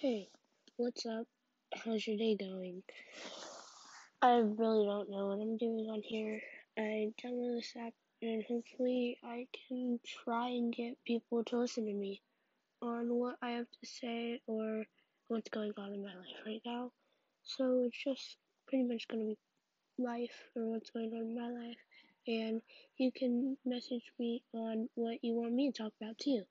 Hey, what's up? How's your day going? I really don't know what I'm doing on here. I downloaded this app and hopefully I can try and get people to listen to me on what I have to say or what's going on in my life right now. So it's just pretty much going to be life or what's going on in my life. And you can message me on what you want me to talk about too.